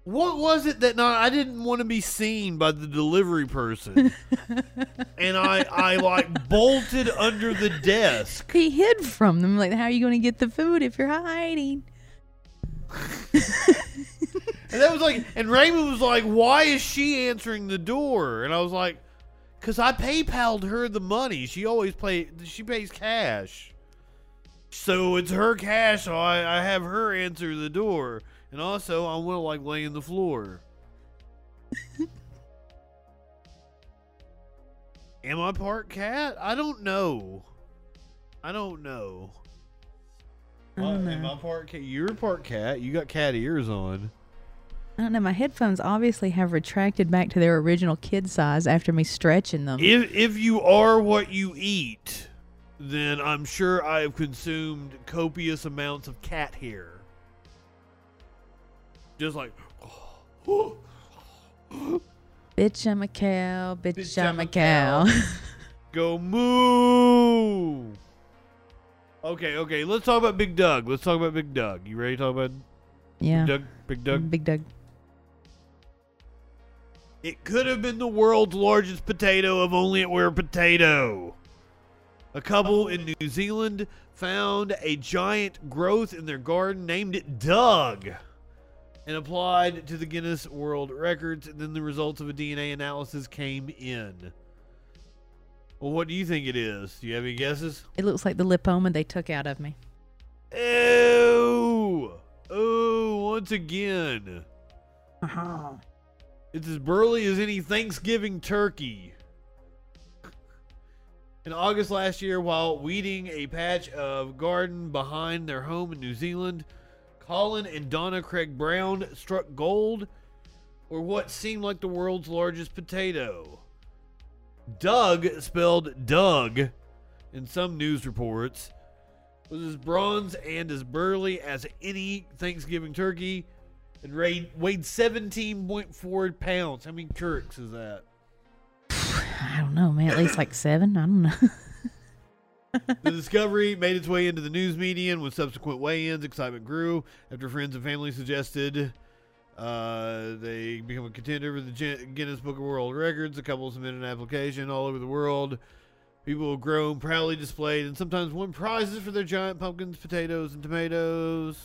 What was it that not I didn't want to be seen by the delivery person, (laughs) and I I like bolted under the desk. He hid from them. Like, how are you going to get the food if you're hiding? And that was like, and Raymond was like, "Why is she answering the door?" And I was like, "Cause I PayPal'd her the money. She always pay. She pays cash, so it's her cash. So I, I have her answer the door, and also I want to like lay in the floor." (laughs) Am I part cat? I don't know. I don't know. I don't Am. I part cat? You're part cat. You got cat ears on. I don't know. My headphones obviously have retracted back to their original kid size after me stretching them. If if you are what you eat, then I'm sure I have consumed copious amounts of cat hair. Just like bitch, I'm a cow. Bitch, Bitch, I'm, I'm a a cow. (laughs) go moo. Okay, okay. Let's talk about Big Doug. Let's talk about Big Doug. You ready to talk about yeah. Big Doug? Big Doug. Big Doug. It could have been the world's largest potato if only it were a potato. A couple in New Zealand found a giant growth in their garden, named it Doug, and applied to the Guinness World Records. And then the results of a DNA analysis came in. Well, what do you think it is? Do you have any guesses? It looks like the lipoma they took out of me. Ew! Oh, once again. Uh-huh. It's as burly as any Thanksgiving turkey. In August last year, while weeding a patch of garden behind their home in New Zealand, Colin and Donna Craig Brown struck gold or what seemed like the world's largest potato. Doug, spelled Dug in some news reports, was as bronze and as burly as any Thanksgiving turkey and weighed, weighed 17.4 pounds. How many turks is that? I don't know, man. At least like seven. I don't know. (laughs) The discovery made its way into the news media, and with subsequent weigh-ins, excitement grew after friends and family suggested uh, they become a contender for the Guinness Book of World Records. The couple submitted an application all over the world. People have grown, proudly displayed, and sometimes won prizes for their giant pumpkins, potatoes, and tomatoes.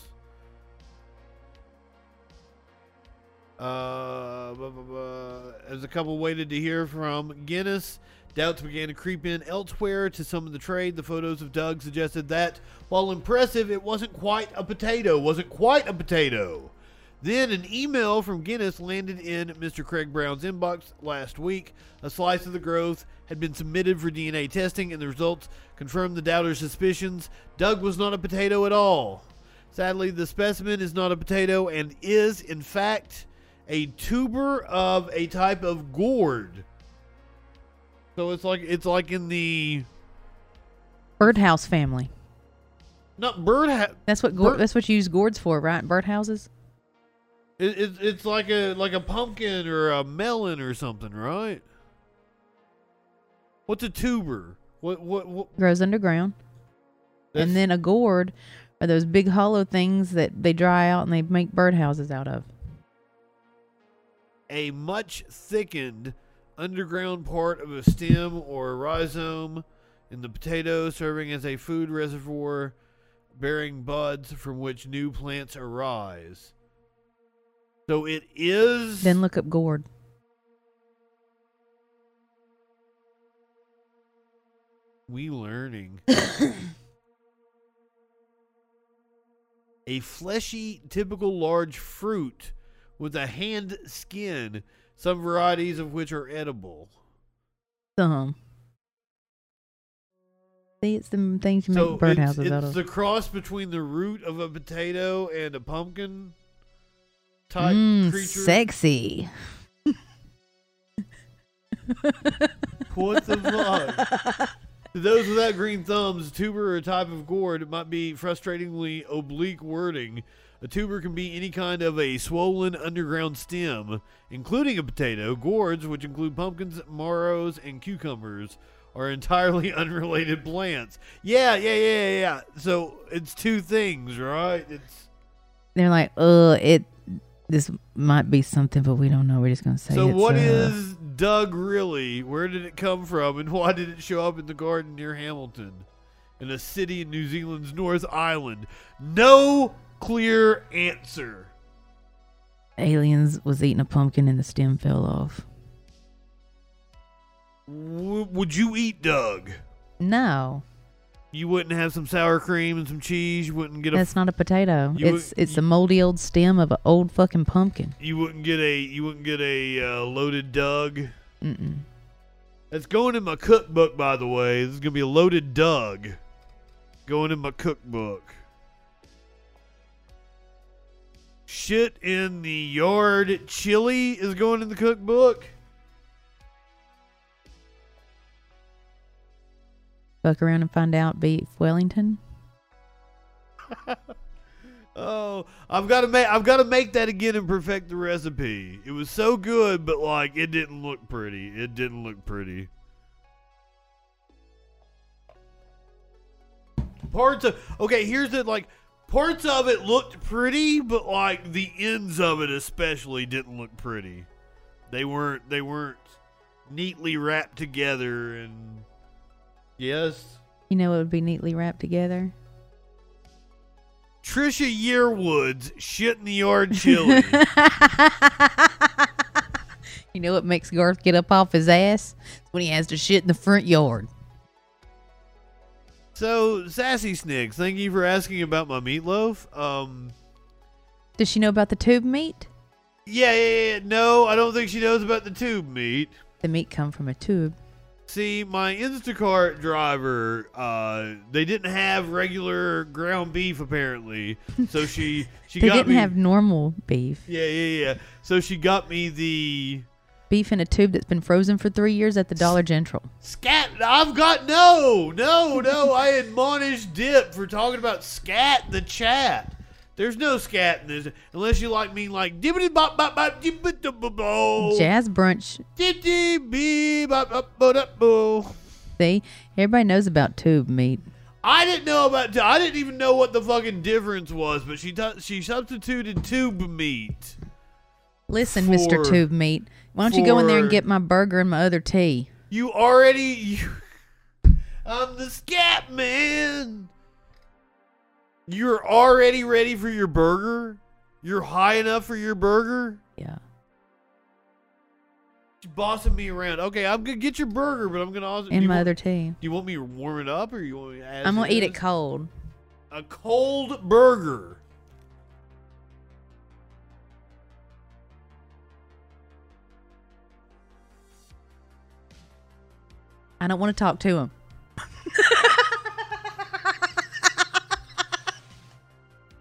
Uh, blah, blah, blah. As the couple waited to hear from Guinness, doubts began to creep in elsewhere to some of the trade. The photos of Doug suggested that, while impressive, it wasn't quite a potato. Wasn't quite a potato. Then an email from Guinness landed in Mr. Craig Brown's inbox last week. A slice of the growth had been submitted for DNA testing, and the results confirmed the doubters' suspicions. Doug was not a potato at all. Sadly, the specimen is not a potato and is, in fact, a tuber of a type of gourd. So it's like it's like in the Birdhouse family. not bird. Ha- That's what Bird- that's what you use gourds for, right? Birdhouses. it, it, it's like a like a pumpkin or a melon or something, right? What's a tuber? What what? what Grows underground. that's- and then a gourd are those big hollow things that they dry out and they make birdhouses out of. a much thickened underground part of a stem or a rhizome in the potato, serving as a food reservoir, bearing buds from which new plants arise. So it is. Then look up gourd. we learning. (laughs) a fleshy, typical large fruit with a hand skin, some varieties of which are edible. Some. See, it's the things you make so it's, birdhouses out it's the cross between the root of a potato and a pumpkin type Mm, creature. sexy. What the (laughs) fuck? To those without green thumbs, tuber or type of gourd might be frustratingly oblique wording. A tuber can be any kind of a swollen underground stem, including a potato. Gourds, which include pumpkins, marrows, and cucumbers, are entirely (laughs) unrelated plants. Yeah, yeah, yeah, yeah. So it's two things, right? It's They're like, uh, it This might be something, but we don't know. We're just gonna say. So what uh, is Doug really? Where did it come from, and (laughs) why did it show up in the garden near Hamilton, in a city in New Zealand's North Island? No clear answer. aliens was eating a pumpkin and the stem fell off? W- would you eat Doug? No, You wouldn't have some sour cream and some cheese. You wouldn't get a. that's not a potato. It's would- it's a moldy old stem of an old fucking pumpkin. you wouldn't get a. You wouldn't get a uh, loaded Doug. Mm-mm. That's going in my cookbook, by the way. This is gonna be a loaded Doug. Going in my cookbook. Shit in the yard chili is going in the cookbook. Fuck around and find out beef Wellington. (laughs) Oh, I've got to make I've got to make that again and perfect the recipe. It was so good, but like it didn't look pretty. It didn't look pretty. Parts of okay, here's it like parts of it looked pretty, but like the ends of it especially didn't look pretty. They weren't they weren't neatly wrapped together and yes. You know it would be neatly wrapped together? Trisha Yearwood's shit in the yard chili. (laughs) You know what makes Garth get up off his ass? It's when he has to shit in the front yard. So, Sassy Snicks, thank you for asking about my meatloaf. Um, Does she know about the tube meat? yeah, yeah, yeah. No, I don't think she knows about the tube meat. The meat come from a tube. See, my Instacart driver, uh, they didn't have regular ground beef apparently, so she (laughs) she They got didn't me. have normal beef. yeah, yeah, yeah. So she got me the Beef in a tube that's been frozen for three years at the Dollar General. scat. I've got no, no, no. I admonished Dip for talking about scat in the chat. There's no scat in this unless you like me like dibbity bop bop bop dibbity Jazz brunch. dibbity bop bop bop bop. See, everybody knows about tube meat. I didn't know about. I didn't even know what the fucking difference was, but she t- she substituted tube meat. Listen, For- Mr. Tube Meat, why don't you go in there and for- get my burger and my other tea? You already. You, I'm the scat man. You're already ready for your burger. You're high enough for your burger. Yeah. She's bossing me around. Okay, I'm gonna get your burger, but I'm gonna also. do And you my want- other tea. Do you want me to warm it up, or you want me to? Add I'm gonna some- eat it cold. A cold burger. I don't want to talk to him.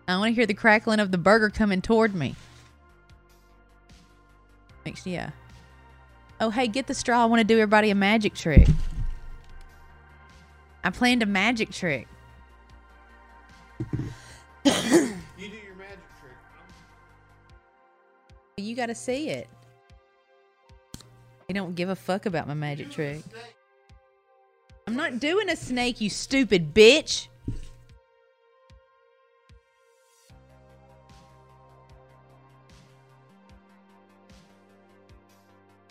I want to hear the crackling of the burger coming toward me. Makes yeah. Oh hey, get the straw. I want to do everybody a magic trick. I planned a magic trick. You do your magic trick. You got to see it. They don't give a fuck about my magic trick. I'm not doing a snake, you stupid bitch.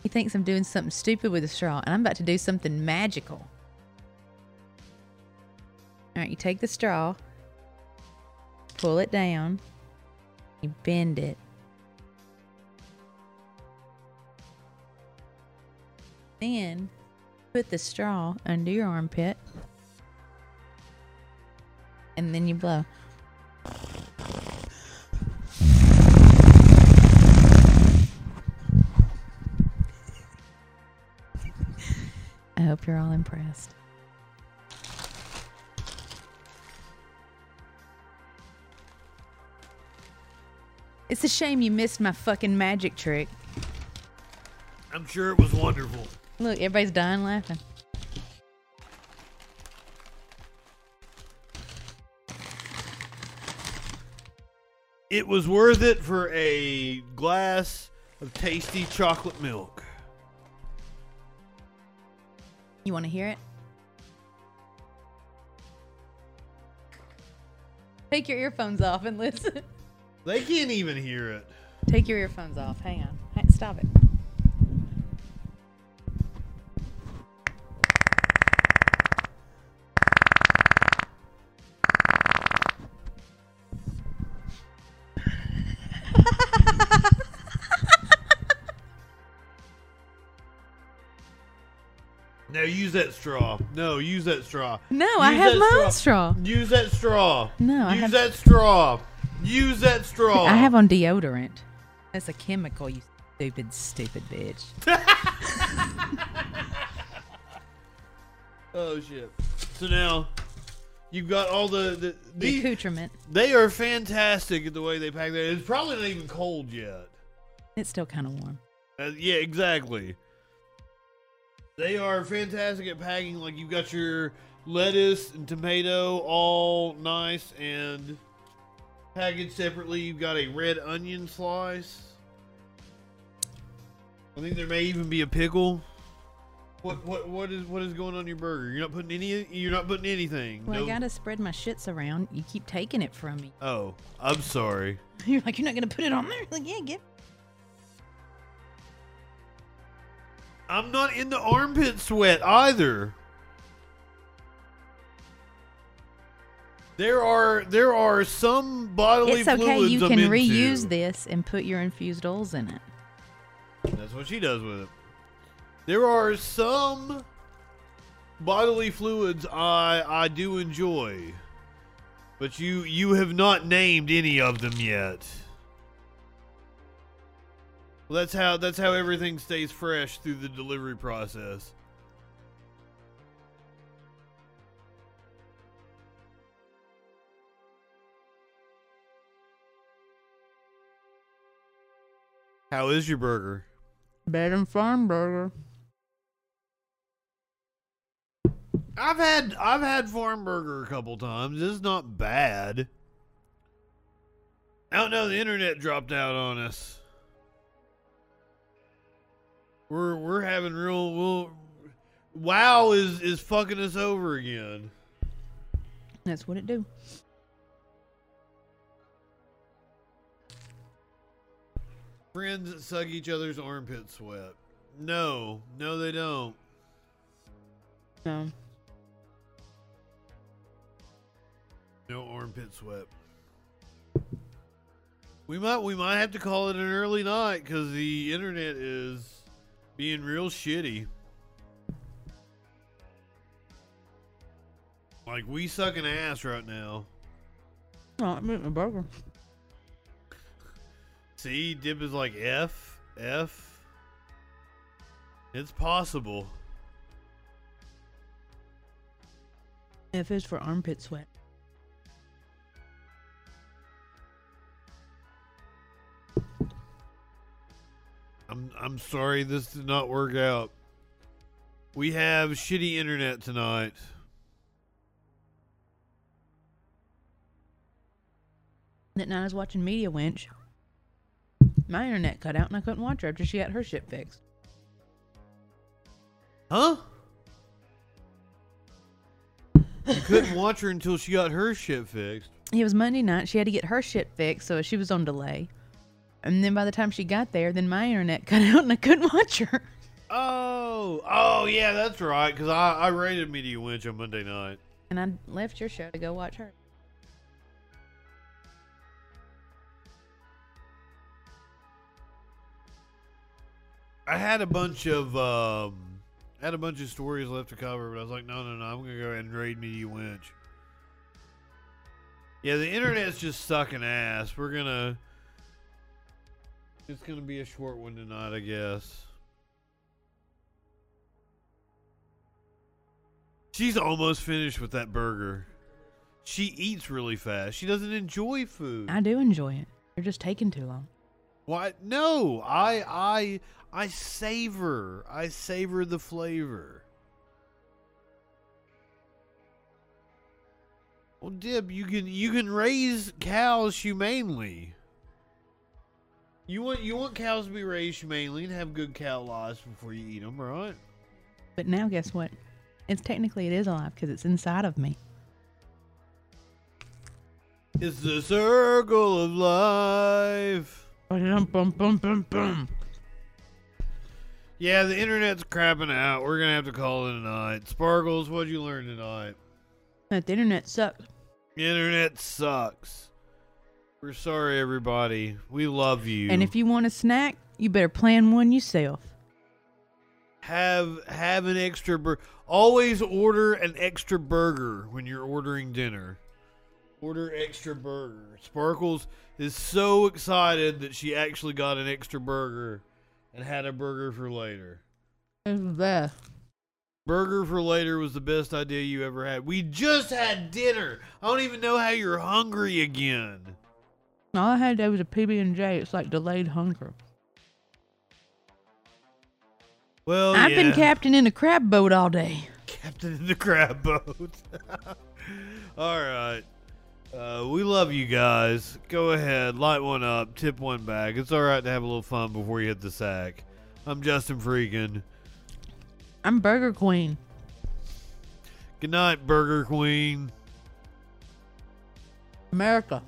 He thinks I'm doing something stupid with a straw, and I'm about to do something magical. All right, you take the straw, pull it down, you bend it. Then put the straw under your armpit. And then you blow. I hope you're all impressed. It's a shame you missed my fucking magic trick. I'm sure it was wonderful. Look, everybody's dying laughing. It was worth it for a glass of tasty chocolate milk. You want to hear it? Take your earphones off and listen. They can't even hear it. Take your earphones off. Hang on. Stop it. Now use that straw. No, use that straw. No, I have my own straw. Use that straw. No, I use have- that straw. Use that straw. I have on deodorant. That's a chemical, you stupid, stupid bitch. (laughs) Oh shit. So now you've got all the the, The the accoutrement. they are fantastic at the way they pack that. It's probably not even cold yet. It's still kind of warm. Uh, yeah, exactly. They are fantastic at packing. Like you've got your lettuce and tomato all nice and packaged separately. You've got a red onion slice. I think there may even be a pickle. What what what is what is going on your burger? You're not putting any. You're not putting anything. Well, No- I gotta spread my shits around. You keep taking it from me. Oh, I'm sorry. (laughs) You're like, you're not gonna put it on there? (laughs) Like, yeah, get. I'm not in the armpit sweat either. There are there are some bodily fluids. It's okay. You I'm can into. reuse this and put your infused oils in it. That's what she does with it. There are some bodily fluids I I do enjoy, but you you have not named any of them yet. Well, that's how that's how everything stays fresh through the delivery process. How is your burger? Better and farm burger. I've had I've had farm burger a couple times. It's not bad. I don't know. The internet dropped out on us. We're we're having real. We'll, wow is is fucking us over again. That's what it do. Friends that suck each other's armpit sweat. No, no, they don't. No. No armpit sweat. We might we might have to call it an early night because the internet is being real shitty. Like we sucking ass right now. Oh, I'm eating a burger. (laughs) See, Dip is like F F. It's possible. F is for armpit sweat. I'm I'm sorry this did not work out. We have shitty internet tonight. That night I was watching Media Winch. My internet cut out and I couldn't watch her after she got her shit fixed. Huh? You couldn't watch her until she got her shit fixed. It was Monday night. She had to get her shit fixed, so she was on delay. And then by the time she got there, then my internet (laughs) cut out and I couldn't watch her. Oh, oh yeah, that's right. Because I, I rated Media Winch on Monday night. And I left your show to go watch her. I had a bunch of um, had a bunch of stories left to cover, but I was like, no, no, no, I'm gonna go ahead and raid Media Winch. Yeah, the internet's just sucking ass. We're gonna. It's gonna be a short one tonight, I guess. She's almost finished with that burger. She eats really fast. She doesn't enjoy food. I do enjoy it. You're just taking too long. Why? No, I I I savor. I savor the flavor. Well, Dib, you can you can raise cows humanely. You want you want cows to be raised humanely and have good cow lives before you eat them, right? But now guess what? It's technically it is alive because it's inside of me. It's the circle of life. Bum, bum, bum, bum, bum. Yeah, the internet's crapping out. We're gonna have to call it a night. Sparkles, what'd you learn tonight? That the internet sucks. The internet sucks. We're sorry, everybody. We love you. And if you want a snack, you better plan one yourself. have have an extra burger, always order an extra burger when you're ordering dinner. Order extra burger. Sparkles is so excited that she actually got an extra burger and had a burger for later. It's the best. Burger for later was the best idea you ever had. We just had dinner. I don't even know how you're hungry again. All I had there was a PB and J. It's like delayed hunger. Well, I've been captain in a crab boat all day. Captain in the crab boat. (laughs) All right. Uh, we love you guys. Go ahead, light one up, tip one back. It's all right to have a little fun before you hit the sack. I'm Justin Freakin. I'm Burger Queen. Good night, Burger Queen. America.